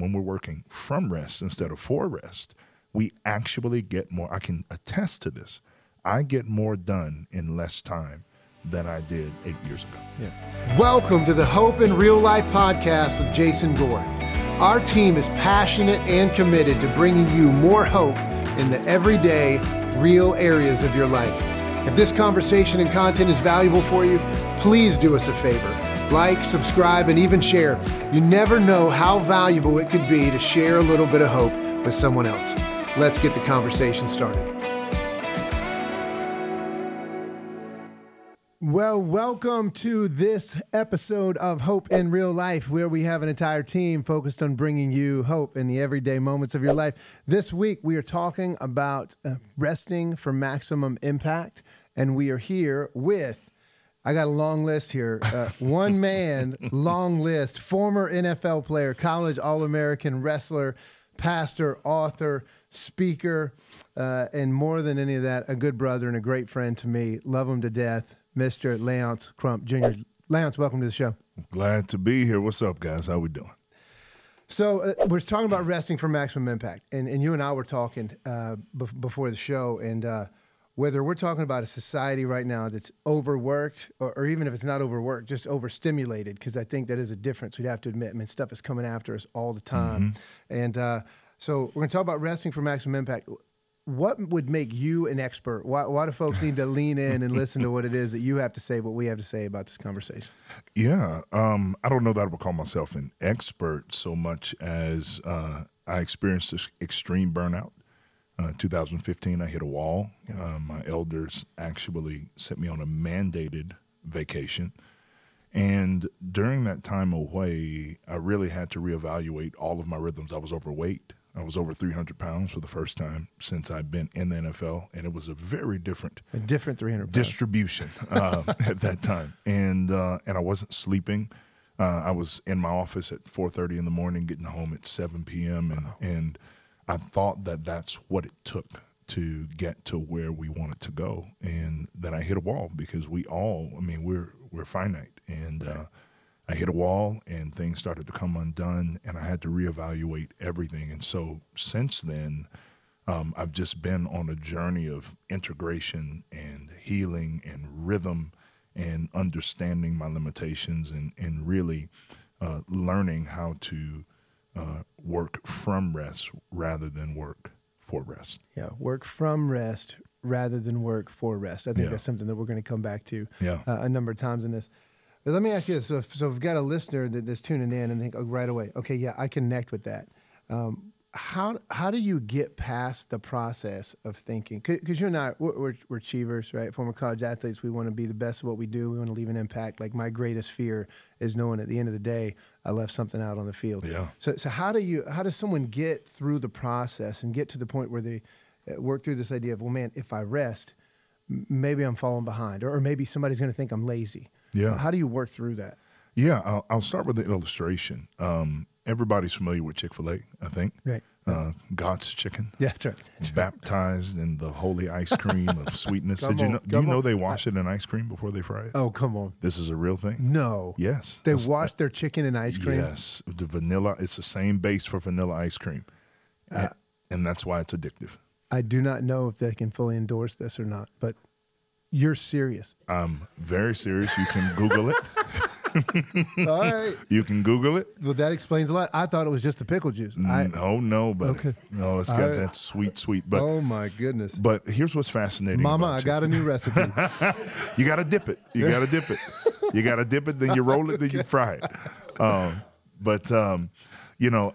when we're working from rest instead of for rest, we actually get more. I can attest to this. I get more done in less time than I did eight years ago. Yeah. Welcome to the Hope in Real Life podcast with Jason Gore. Our team is passionate and committed to bringing you more hope in the everyday, real areas of your life. If this conversation and content is valuable for you, please do us a favor. Like, subscribe, and even share. You never know how valuable it could be to share a little bit of hope with someone else. Let's get the conversation started. Well, welcome to this episode of Hope in Real Life, where we have an entire team focused on bringing you hope in the everyday moments of your life. This week, we are talking about uh, resting for maximum impact, and we are here with. I got a long list here. Uh, one man, long list, former NFL player, college All American wrestler, pastor, author, speaker, uh, and more than any of that, a good brother and a great friend to me. Love him to death. Mr. Leonce Crump Jr. Leonce, welcome to the show. Glad to be here. What's up, guys? How we doing? So uh, we're talking about resting for maximum impact, and, and you and I were talking uh, be- before the show, and uh, whether we're talking about a society right now that's overworked, or, or even if it's not overworked, just overstimulated, because I think that is a difference. We'd have to admit. I mean, stuff is coming after us all the time, mm-hmm. and uh, so we're going to talk about resting for maximum impact what would make you an expert? Why, why do folks need to lean in and listen to what it is that you have to say, what we have to say about this conversation? Yeah, um, I don't know that I would call myself an expert so much as uh, I experienced this extreme burnout. Uh, 2015, I hit a wall. Yeah. Uh, my elders actually sent me on a mandated vacation. And during that time away, I really had to reevaluate all of my rhythms. I was overweight. I was over 300 pounds for the first time since I'd been in the NFL, and it was a very different, a different 300 distribution uh, at that time. And uh, and I wasn't sleeping. Uh, I was in my office at 4:30 in the morning, getting home at 7 p.m. and wow. and I thought that that's what it took to get to where we wanted to go. And then I hit a wall because we all, I mean, we're we're finite, and uh, I hit a wall and things started to come undone, and I had to reevaluate everything. And so since then, um, I've just been on a journey of integration and healing and rhythm and understanding my limitations and, and really uh, learning how to uh, work from rest rather than work for rest. Yeah, work from rest rather than work for rest. I think yeah. that's something that we're going to come back to yeah. uh, a number of times in this. But let me ask you this. So, so we've got a listener that, that's tuning in and think oh, right away, okay, yeah, I connect with that. Um, how how do you get past the process of thinking? Because you and I, we're, we're, achievers, right? Former college athletes. We want to be the best of what we do. We want to leave an impact. Like my greatest fear is knowing at the end of the day I left something out on the field. Yeah. So so how do you how does someone get through the process and get to the point where they uh, work through this idea of well, man, if I rest, maybe I'm falling behind, or, or maybe somebody's going to think I'm lazy. Yeah. How do you work through that? Yeah, I'll, I'll start with the illustration. Um, everybody's familiar with Chick Fil A, I think. Right. Uh, God's chicken. Yeah, that's right. That's baptized in the holy ice cream of sweetness. Did you know? Do you know they wash it in ice cream before they fry it? Oh, come on! This is a real thing. No. Yes. They wash their chicken in ice cream. Yes, the vanilla. It's the same base for vanilla ice cream, uh, and, and that's why it's addictive. I do not know if they can fully endorse this or not, but you're serious. I'm very serious. You can Google it. All right. You can Google it. Well, that explains a lot. I thought it was just the pickle juice. I, no, no, but okay. no, it's got that sweet, sweet. But oh my goodness! But here's what's fascinating, Mama. I got a new recipe. you got to dip it. You got to dip it. You got to dip it. Then you roll it. Then you fry it. Um, but um, you know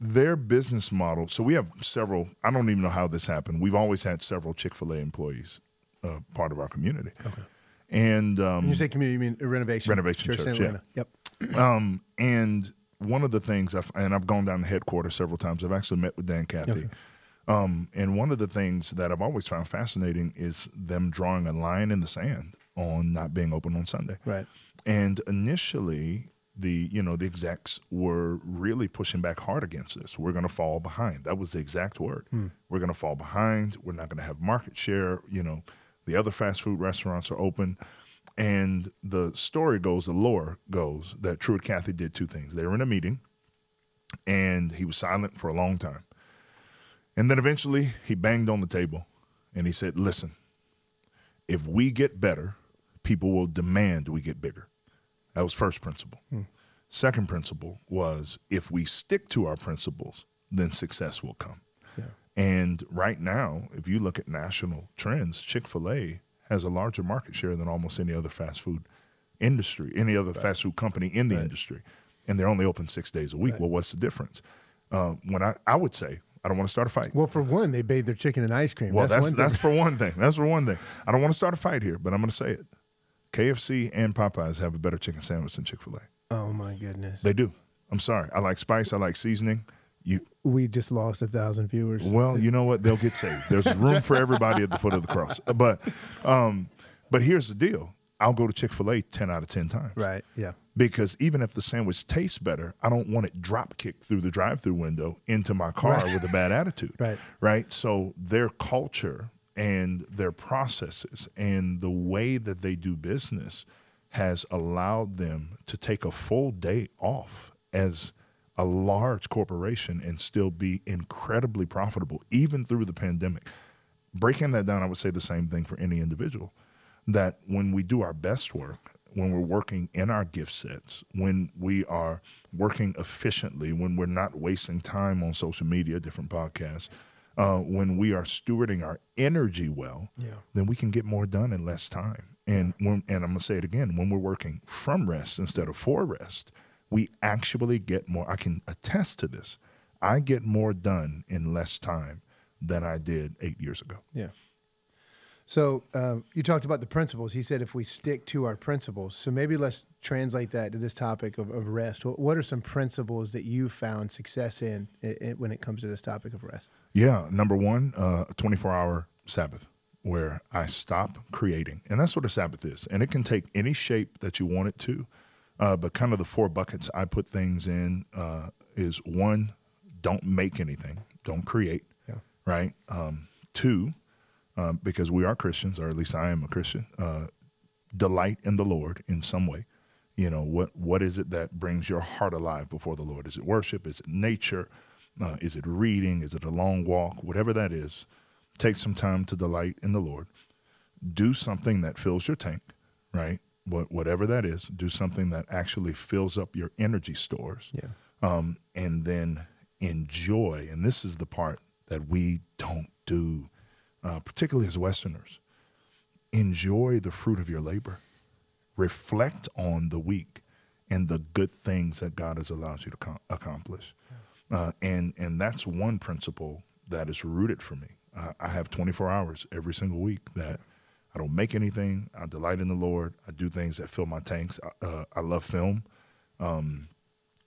their business model. So we have several. I don't even know how this happened. We've always had several Chick Fil A employees uh, part of our community. Okay. And um, when you say community, you mean renovation? Renovation Church, Church yeah. Yep. Um, and one of the things, I've, and I've gone down to headquarters several times. I've actually met with Dan Cathy. Okay. Um, and one of the things that I've always found fascinating is them drawing a line in the sand on not being open on Sunday. Right. And initially, the you know the execs were really pushing back hard against this. We're going to fall behind. That was the exact word. Hmm. We're going to fall behind. We're not going to have market share. You know, the other fast food restaurants are open. And the story goes, the lore goes that Truett Cathy did two things. They were in a meeting And he was silent for a long time. And then eventually he banged on the table and he said, Listen, if we get better, people will demand we get bigger. That was first principle. Hmm. Second principle was if we stick to our principles, then success will come. Yeah. And right now, if you look at national trends, Chick fil A has a larger market share than almost any other fast food industry, any other right. fast food company in the right. industry. And they're only open six days a week. Right. Well, what's the difference? Uh, when I, I would say, I don't want to start a fight. Well, for one, they bathe their chicken in ice cream. Well, that's that's, that's for one thing. That's for one thing. I don't want to start a fight here, but I'm going to say it. KFC and Popeyes have a better chicken sandwich than Chick Fil A. Oh my goodness, they do. I'm sorry. I like spice. I like seasoning. You, we just lost a thousand viewers. Well, you know what? They'll get saved. There's room for everybody at the foot of the cross. But, um, but here's the deal. I'll go to Chick Fil A ten out of ten times. Right. Yeah. Because even if the sandwich tastes better, I don't want it drop kicked through the drive-through window into my car right. with a bad attitude. right. Right. So their culture and their processes and the way that they do business has allowed them to take a full day off as a large corporation and still be incredibly profitable, even through the pandemic. Breaking that down, I would say the same thing for any individual that when we do our best work, when we're working in our gift sets, when we are working efficiently, when we're not wasting time on social media, different podcasts, uh, when we are stewarding our energy well, yeah. then we can get more done in less time. And when, and I'm gonna say it again, when we're working from rest instead of for rest, we actually get more. I can attest to this. I get more done in less time than I did eight years ago. Yeah. So um, you talked about the principles. He said if we stick to our principles. So maybe let's translate that to this topic of, of rest. What are some principles that you found success in, in, when it comes to this topic of rest? Yeah, number one, uh, 24 hour Sabbath where I stop creating. And that's what a Sabbath is. And it can take any shape that you want it to. Uh, but kind of the four buckets I put things in uh, is one, don't make anything, don't create, yeah. right? Um, two, um, because we are Christians, or at least I am a Christian, uh, delight in the Lord in some way. You know, what what is it that brings your heart alive before the Lord? Is it worship? Is it nature? Uh, is it reading? Is it a long walk? Whatever that is, take some time to delight in the Lord. Do something that fills your tank, right? What, whatever that is, do something that actually fills up your energy stores. Yeah. Um, and then enjoy. And this is the part that we don't do uh, particularly as Westerners, enjoy the fruit of your labor. Reflect on the week and the good things that God has allowed you to com- accomplish. Uh, and and that's one principle that is rooted for me. Uh, I have 24 hours every single week that I don't make anything. I delight in the Lord. I do things that fill my tanks. Uh, I love film. Um,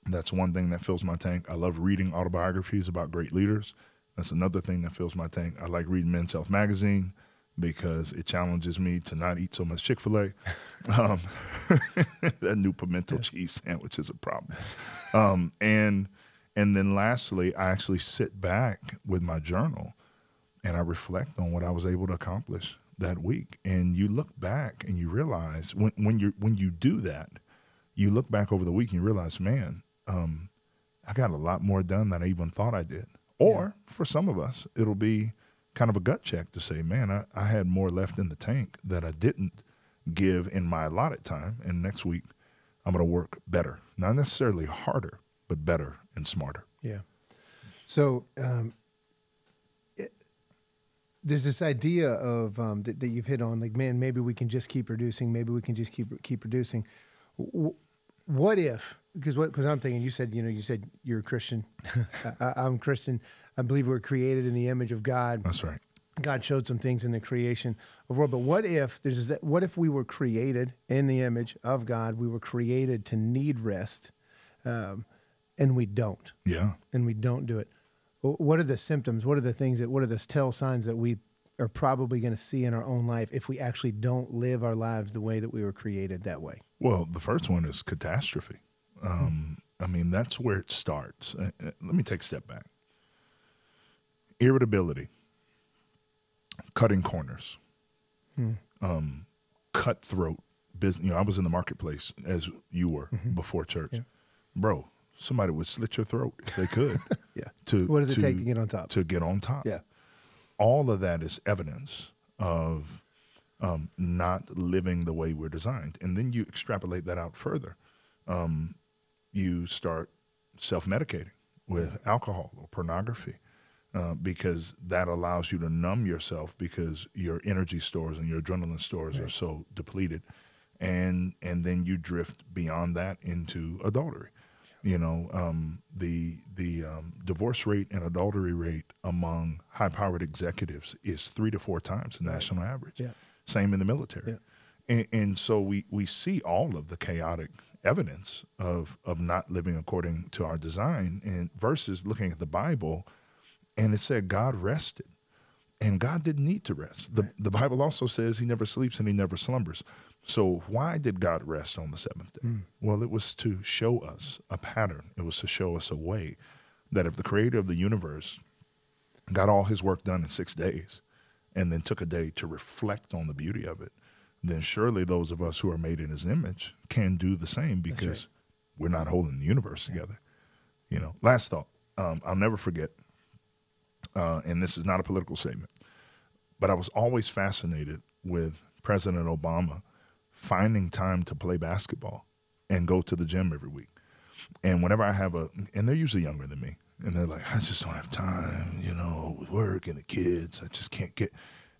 that's one thing that fills my tank. I love reading autobiographies about great leaders. That's another thing that fills my tank. I like reading Men's Health magazine because it challenges me to not eat so much Chick Fil A. Um, that new pimento cheese sandwich is a problem. Um, and and then lastly, I actually sit back with my journal and I reflect on what I was able to accomplish that week. And you look back and you realize when when you when you do that, you look back over the week and you realize, man, um, I got a lot more done than I even thought I did. Or yeah. for some of us, it'll be kind of a gut check to say, man, I, I had more left in the tank that I didn't give in my allotted time. And next week, I'm going to work better. Not necessarily harder, but better and smarter. Yeah. So um, there's this idea of um, that, that, you've hit on, like, man, maybe we can just keep producing. Maybe we can just keep keep producing. W- what if because what because I'm thinking you said you know you said you're a Christian. I, am Christian. I believe we're created in the image of God. That's right. God showed some things in the creation of world but what if there's that what if we were created in the image of God? We were created to need rest um, and we don't. Yeah. And we don't do it what are the symptoms what are the things that what are the tell signs that we are probably going to see in our own life if we actually don't live our lives the way that we were created that way well the first one is catastrophe um, I mean, that's where it starts. Uh, uh, let me take a step back. Irritability, cutting corners, hmm. um, cutthroat business. You know, I was in the marketplace as you were mm-hmm. before church, yeah. bro. Somebody would slit your throat if they could. Yeah. To What does it to- take to get on top? To get on top. Yeah. All of that is evidence of um, not living the way we're designed, and then you extrapolate that out further. Um, you start self-medicating with alcohol or pornography. Uh, because that allows you to numb yourself because your energy stores and your adrenaline stores are so depleted, and and then you drift beyond that into adultery. You know, um, the the um, divorce rate and adultery rate among high-powered executives is three to four times the national average. Yeah. Same in the military, Yeah. and, and so we we see all of the chaotic evidence of of not living according to our design, and versus looking at the Bible, and it said God rested. And God didn't need to rest. The, the Bible also says he never sleeps and he never slumbers. So, why did God rest on the seventh day? Well, it was to show us a pattern, it was to show us a way that if the creator of the universe got all his work done in six days and then took a day to reflect on the beauty of it, then surely those of us who are made in his image can do the same because we're not holding the universe together. You know, last thought, um, I'll never forget uh, and this is not a political statement, but I was always fascinated with President Obama finding time to play basketball and go to the gym every week. And whenever I have a, and they're usually younger than me, and they're like, I just don't have time, you know, with work and the kids, I just can't get.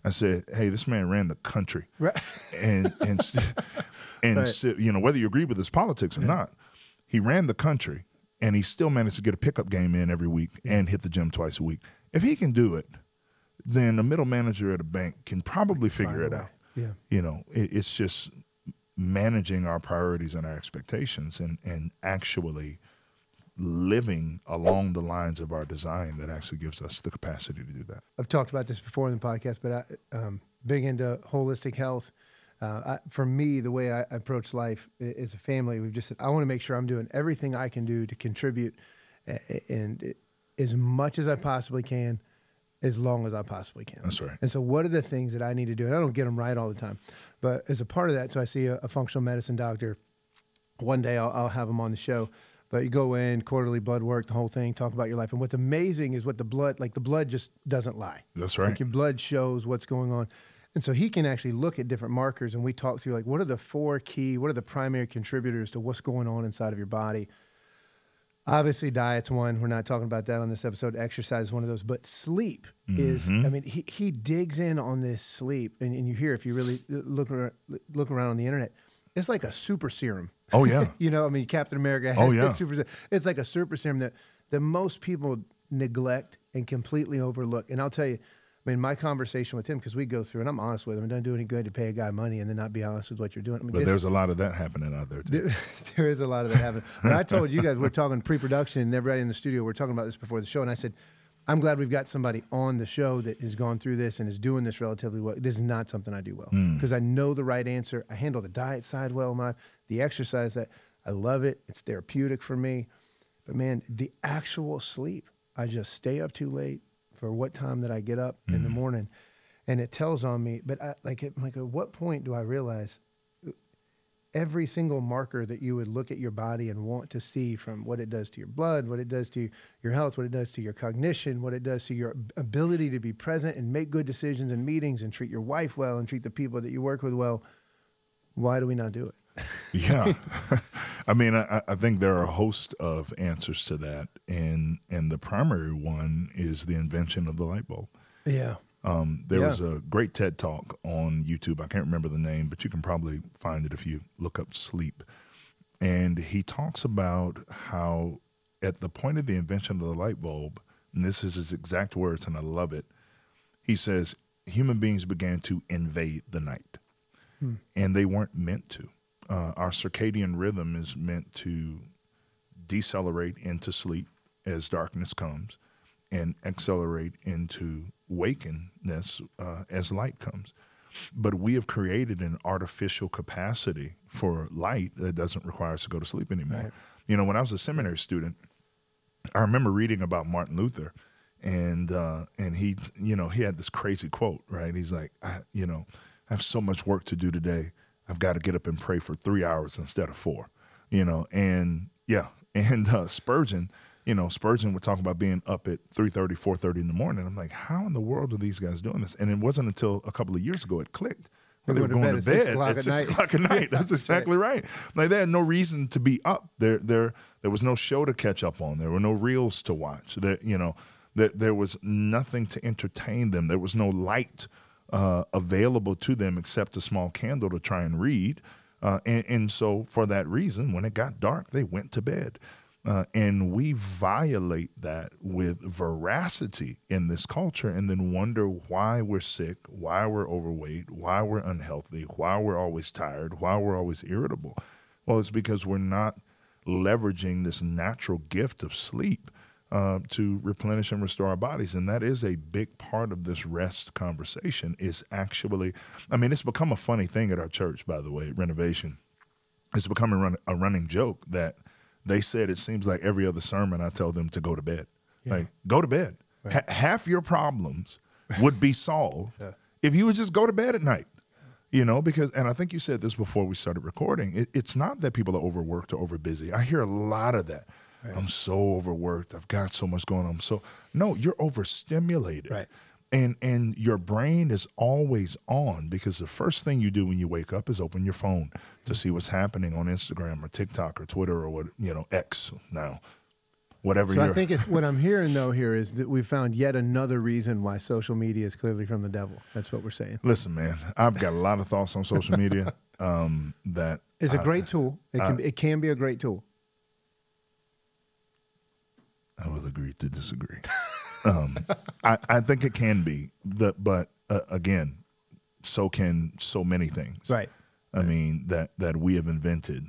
I said, hey, this man ran the country, Right. and and and Right. you know whether you agree with his politics or not, he ran the country, and he still managed to get a pickup game in every week and hit the gym twice a week. If he can do it, then a middle manager at a bank can probably figure Find it out. Yeah. You know, it, it's just managing our priorities and our expectations, and and actually living along the lines of our design that actually gives us the capacity to do that. I've talked about this before in the podcast, but I, um, big into holistic health. Uh, I, for me, the way I approach life i- as a family, we've just said, I want to make sure I'm doing everything I can do to contribute a- a- and as much as I possibly can, as long as I possibly can. That's right. And so, what are the things that I need to do? And I don't get them right all the time, but as a part of that, so I see a, a functional medicine doctor. One day I'll, I'll have them on the show. But you go in, quarterly blood work, the whole thing, talk about your life. And what's amazing is what the blood, like the blood just doesn't lie. That's right. Like your blood shows what's going on. And so he can actually look at different markers and we talk through like what are the four key, what are the primary contributors to what's going on inside of your body. Obviously, diet's one. We're not talking about that on this episode. Exercise is one of those, but sleep is. Mm-hmm. I mean, he, he digs in on this sleep, and, and you hear if you really look ar- look around on the internet, it's like a super serum. Oh yeah. You know, I mean, Captain America. Oh, yeah. this super. It's like a super serum that that most people neglect and completely overlook. And I'll tell you, I mean, my conversation with him because we go through, and I'm honest with him. It doesn't do any good to pay a guy money and then not be honest with what you're doing. I mean, But there's a lot of that happening out there too. there, there is a lot of that happening. But I told you guys we're talking pre-production and everybody in the studio. We're talking about this before the show, and I said, I'm glad we've got somebody on the show that has gone through this and is doing this relatively well. This is not something I do well hmm. because I know the right answer. I handle the diet side well, my the exercise that I love it. It's therapeutic for me. But man, the actual sleep, I just stay up too late for what time that I get up in the mm-hmm. morning, and it tells on me. But I, like, like, at what point do I realize every single marker that you would look at your body and want to see from what it does to your blood, what it does to your health, what it does to your cognition, what it does to your ability to be present and make good decisions in meetings and treat your wife well and treat the people that you work with well. Why do we not do it? Yeah, I mean, I, I think there are a host of answers to that, and and the primary one is the invention of the light bulb. Yeah. Um, there Yeah. was a great TED talk on YouTube. I can't remember the name, but you can probably find it if you look up sleep. And he talks about how, at the point of the invention of the light bulb, and this is his exact words, and I love it. He says human beings began to invade the night, and they weren't meant to. Uh, our circadian rhythm is meant to decelerate into sleep as darkness comes and accelerate into wakenness uh, as light comes. But we have created an artificial capacity for light that doesn't require us to go to sleep anymore. Right. You know, when I was a seminary student, I remember reading about Martin Luther, and uh, and he, you know, he had this crazy quote, right? He's like, I, you know, I have so much work to do today. I've got to get up and pray for three hours instead of four, you know. And yeah, And uh, Spurgeon, you know, Spurgeon would talk about being up at 3.30, 4.30 in the morning. I'm like, how in the world are these guys doing this? And it wasn't until a couple of years ago it clicked. They They were went to going bed to at six bed o'clock at at six night. o'clock at night. That's that's exactly right. Like they had no reason to be up. There, there, there was no show to catch up on. There were no reels to watch. That you know, that there was nothing to entertain them. There was no light uh, available to them except a small candle to try and read. Uh, and, and so, for that reason, when it got dark, they went to bed. Uh, and we violate that with veracity in this culture and then wonder why we're sick, why we're overweight, why we're unhealthy, why we're always tired, why we're always irritable. Well, it's because we're not leveraging this natural gift of sleep uh, to replenish and restore our bodies. And that is a big part of this rest conversation is actually, I mean, it's become a funny thing at our church, by the way, renovation. It's become a, run, a running joke that they said it seems like every other sermon I tell them to go to bed. Like, go to bed. Ha- half your problems would be solved if you would just go to bed at night. You know, because, and I think you said this before we started recording, it, it's not that people are overworked or overbusy. I hear a lot of that. I'm so overworked. I've got so much going on. So, no, you're overstimulated. Right. And, and your brain is always on because the first thing you do when you wake up is open your phone to see what's happening on Instagram or TikTok or Twitter or what, you know, X now, whatever So. I think it's what I'm hearing though here is that we found yet another reason why social media is clearly from the devil. That's what we're saying. Listen, man, I've got a lot of thoughts on social media um, that It's a I- great tool. It can it can be a great tool. I will agree to disagree. um, I, I think it can be, the, but uh, again, so can so many things. Right. I mean that that we have invented,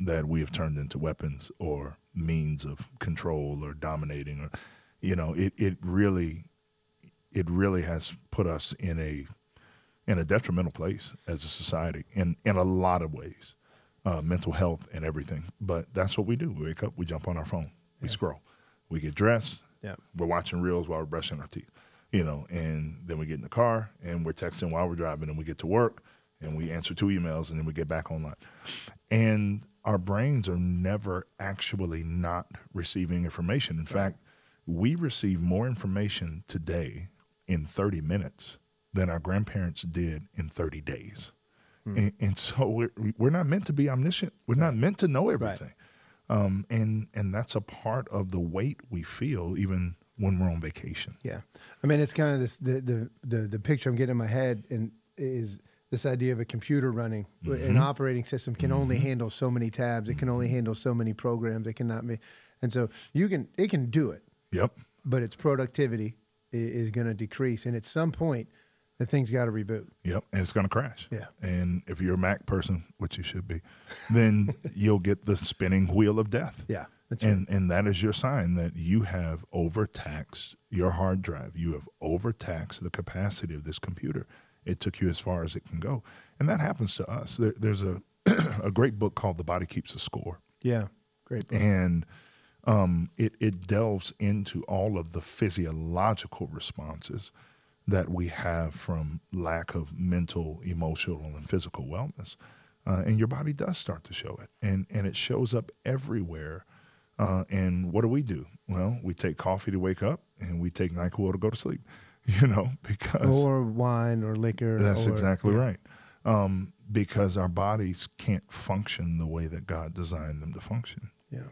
that we have turned into weapons or means of control or dominating, or you know, it it really, it really has put us in a in a detrimental place as a society in in a lot of ways, uh, mental health and everything. But that's what we do. We wake up, we jump on our phone, we scroll, we get dressed, Yeah. we're watching reels while we're brushing our teeth, you know, and then we get in the car and we're texting while we're driving, and we get to work and we answer two emails, and then we get back online, and our brains are never actually not receiving information. In fact, we receive more information today in 30 minutes than our grandparents did in 30 days. Hmm. And, and so we're, we're not meant to be omniscient. We're not meant to know everything. Um, and, and that's a part of the weight we feel even when we're on vacation. Yeah, I mean, it's kind of this the the the, the picture I'm getting in my head, and is this idea of a computer running an mm-hmm. operating system can only mm-hmm. handle so many tabs. It can only mm-hmm. handle so many programs. It cannot be, and so you can it can do it, Yep. but its productivity is going to decrease, and at some point, the thing's got to reboot. Yep, and it's going to crash. Yeah. And if you're a Mac person, which you should be, then you'll get the spinning wheel of death. Yeah, and and that is your sign that you have overtaxed your hard drive. You have overtaxed the capacity of this computer. It took you as far as it can go, and that happens to us. There, there's a a great book called The Body Keeps a Score, Yeah, great. Book. and um, it it delves into all of the physiological responses that we have from lack of mental, emotional, and physical wellness, uh, and your body does start to show it, and and it shows up everywhere. Uh, and what do we do? Well, we take coffee to wake up, and we take Nyquil to go to sleep. You know, because or wine or liquor. that's or- exactly yeah. right. Um, because our bodies can't function the way that God designed them to function. Yeah.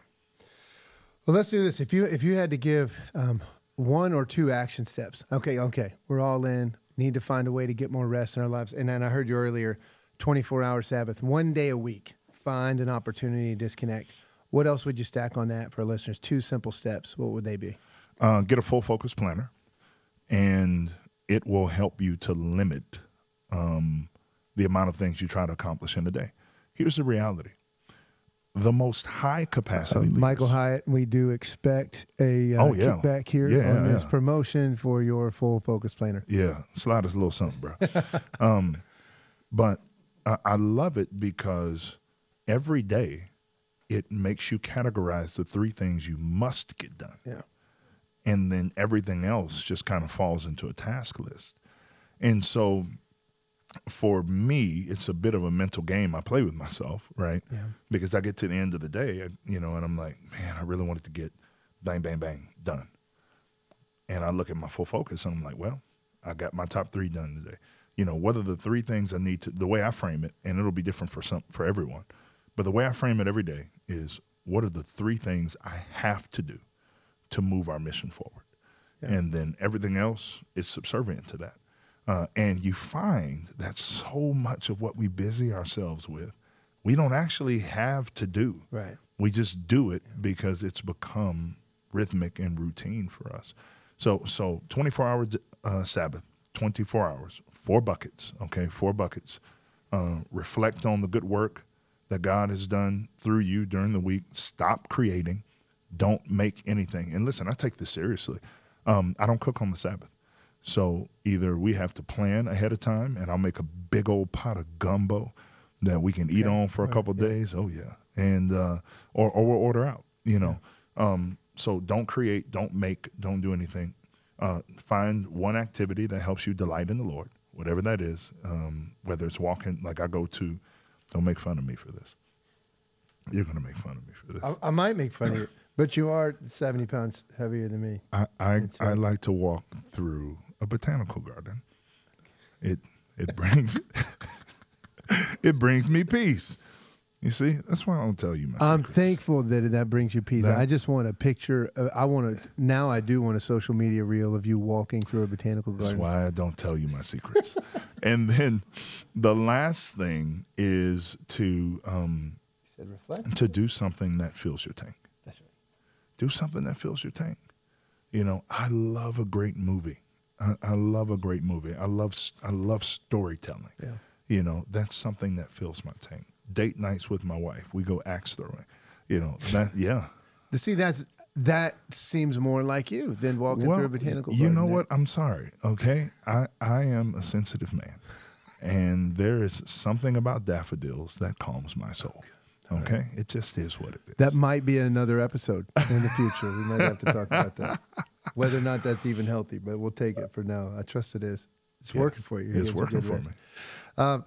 Well, let's do this. If you if you had to give um, one or two action steps, okay, okay, we're all in. Need to find a way to get more rest in our lives. And then I heard you earlier, twenty four hour Sabbath, one day a week. Find an opportunity to disconnect. What else would you stack on that for listeners? Two simple steps. What would they be? Uh, get a full focus planner, and it will help you to limit um, the amount of things you try to accomplish in a day. Here's the reality: the most high capacity. Uh, Michael Hyatt, we do expect a uh, Oh, yeah. kickback here Yeah, on this promotion for your full focus planner. Yeah, slide us a little something, bro. um, but I, I love it because every day it makes you categorize the three things you must get done. Yeah. and then everything else just kind of falls into a task list. And so for me, it's a bit of a mental game I play with myself, right? Yeah. Because I get to the end of the day, you know, and I'm like, man, I really wanted to get bang, bang, bang done. And I look at my full focus and I'm like, well, I got my top three done today. You know, what are the three things I need to, the way I frame it, and it'll be different for some, for everyone, but the way I frame it every day is what are the three things I have to do to move our mission forward? Yeah. And then everything else is subservient to that. Uh, and you find that so much of what we busy ourselves with, we don't actually have to do. Right. We just do it because it's become rhythmic and routine for us. So, so 24 hour uh, Sabbath, 24 hours, four buckets, okay, four buckets. Uh, reflect on the good work that God has done through you during the week. Stop creating. Don't make anything. And listen, I take this seriously. Um, I don't cook on the Sabbath. So either we have to plan ahead of time, and I'll make a big old pot of gumbo that we can eat Okay. on for a couple yeah. days. Oh yeah, and uh, or or we'll order out. You know, um, so don't create, don't make, don't do anything. Uh, find one activity that helps you delight in the Lord, whatever that is. Um, whether it's walking, like I go to. Don't make fun of me for this. You're gonna make fun of me for this. I, I might make fun of you, but you are 70 pounds heavier than me. I I, uh, I like to walk through a botanical garden. It it brings it brings me peace. You see, that's why I don't tell you my I'm secrets. thankful that that brings you peace. That- I just want a picture. Uh, I want to now. I do want a social media reel of you walking through a botanical garden. That's why I don't tell you my secrets. and then the last thing is to um, said reflect. to do something that fills your tank. That's right. do something that fills your tank. You know, I love a great movie. I, I love a great movie. I love I love storytelling. Yeah. You know, that's something that fills my tank. Date nights with my wife. We go axe throwing. You know, that yeah. To see that's that seems more like you than walking through a botanical you know what? I'm sorry. Okay, I I am a sensitive man, and there is something about daffodils that calms my soul. Okay, it just is what it is. That might be another episode in the future. We might have to talk about that. Whether or not that's even healthy, but we'll take it for now. I trust it is. It's Yeah, working for you. It's working for rest. me. Um,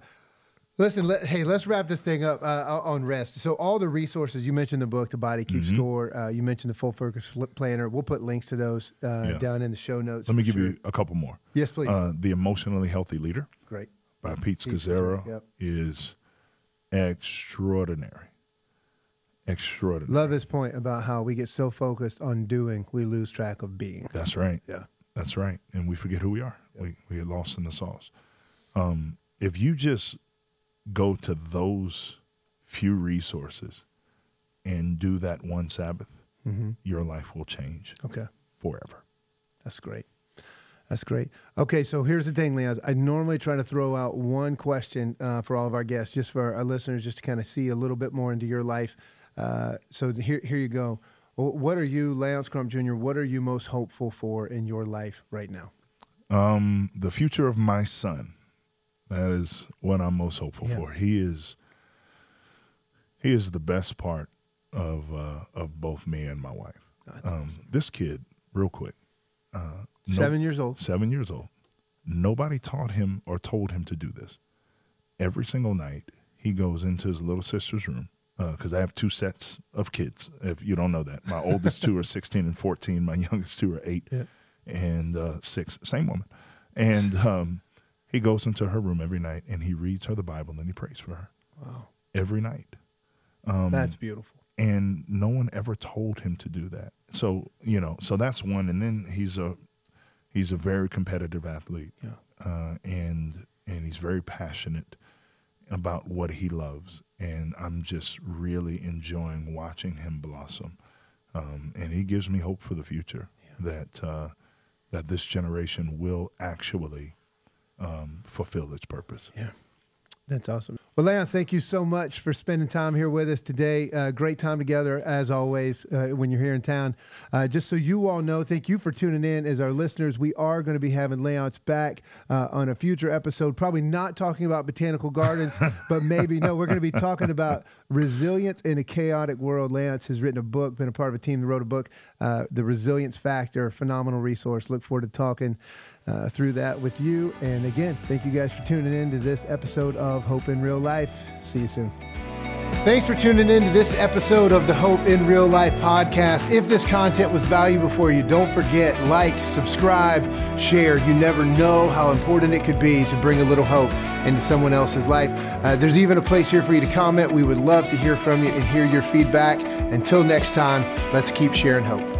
listen, let, hey, let's wrap this thing up uh, on rest. So, all the resources you mentioned the book, The Body Keeps Mm-hmm. Score. Uh, you mentioned the Full Focus Planner. We'll put links to those uh, Yeah. down in the show notes. Let me give sure. you a couple more. Yes, please. Uh, the emotionally healthy leader. Great. by Pete Scazzero, yep. is extraordinary. Extraordinary. Love his point about how we get so focused on doing, we lose track of being. That's right. Yeah. That's right. And we forget who we are. We, we get lost in the sauce. Um, if you just go to those few resources and do that one Sabbath, Mm-hmm. your life will change Okay. forever. That's great. That's great. Okay, so here's the thing, Leonce. I normally try to throw out one question uh, for all of our guests, just for our listeners, just to kind of see a little bit more into your life. Uh, so here, here you go. What are you, Leonce Crump Jr., what are you most hopeful for in your life right now? Um, the future of my son. That is what I'm most hopeful Yeah. for. He is he is the best part of uh, of both me and my wife. Um, this kid, real quick, uh, no- Seven years old. seven years old. Nobody taught him or told him to do this. Every single night, he goes into his little sister's room because I have two sets of kids. If you don't know that, my oldest two are 16 and 14. My youngest two are eight Yeah. and uh, six. Same woman. And um, he goes into her room every night and he reads her the Bible and he prays for her Wow. every night. Um, That's beautiful. and no one ever told him to do that. So you know, so that's one. And then he's a he's a very competitive athlete, Yeah. uh, and and he's very passionate about what he loves. And I'm just really enjoying watching him blossom. Um, and he gives me hope for the future that uh, that this generation will actually um, fulfill its purpose. Yeah. That's awesome. Well, Leonce, thank you so much for spending time here with us today. Uh, great time together, as always, uh, when you're here in town. Uh, just so you all know, thank you for tuning in as our listeners. We are going to be having Leonce back uh, on a future episode, probably not talking about botanical gardens, but maybe, no, we're going to be talking about resilience in a chaotic world. Leonce has written a book, been a part of a team that wrote a book, uh, The Resilience Factor, phenomenal resource. Look forward to talking uh, through that with you. And again, thank you guys for tuning in to this episode of Hope in Real Life. See you soon. Thanks for tuning in to this episode of the Hope in Real Life podcast. If this content was valuable for you, don't forget, like, subscribe, share. You never know how important it could be to bring a little hope into someone else's life. Uh, there's even a place here for you to comment. We would love to hear from you and hear your feedback. Until next time, let's keep sharing hope.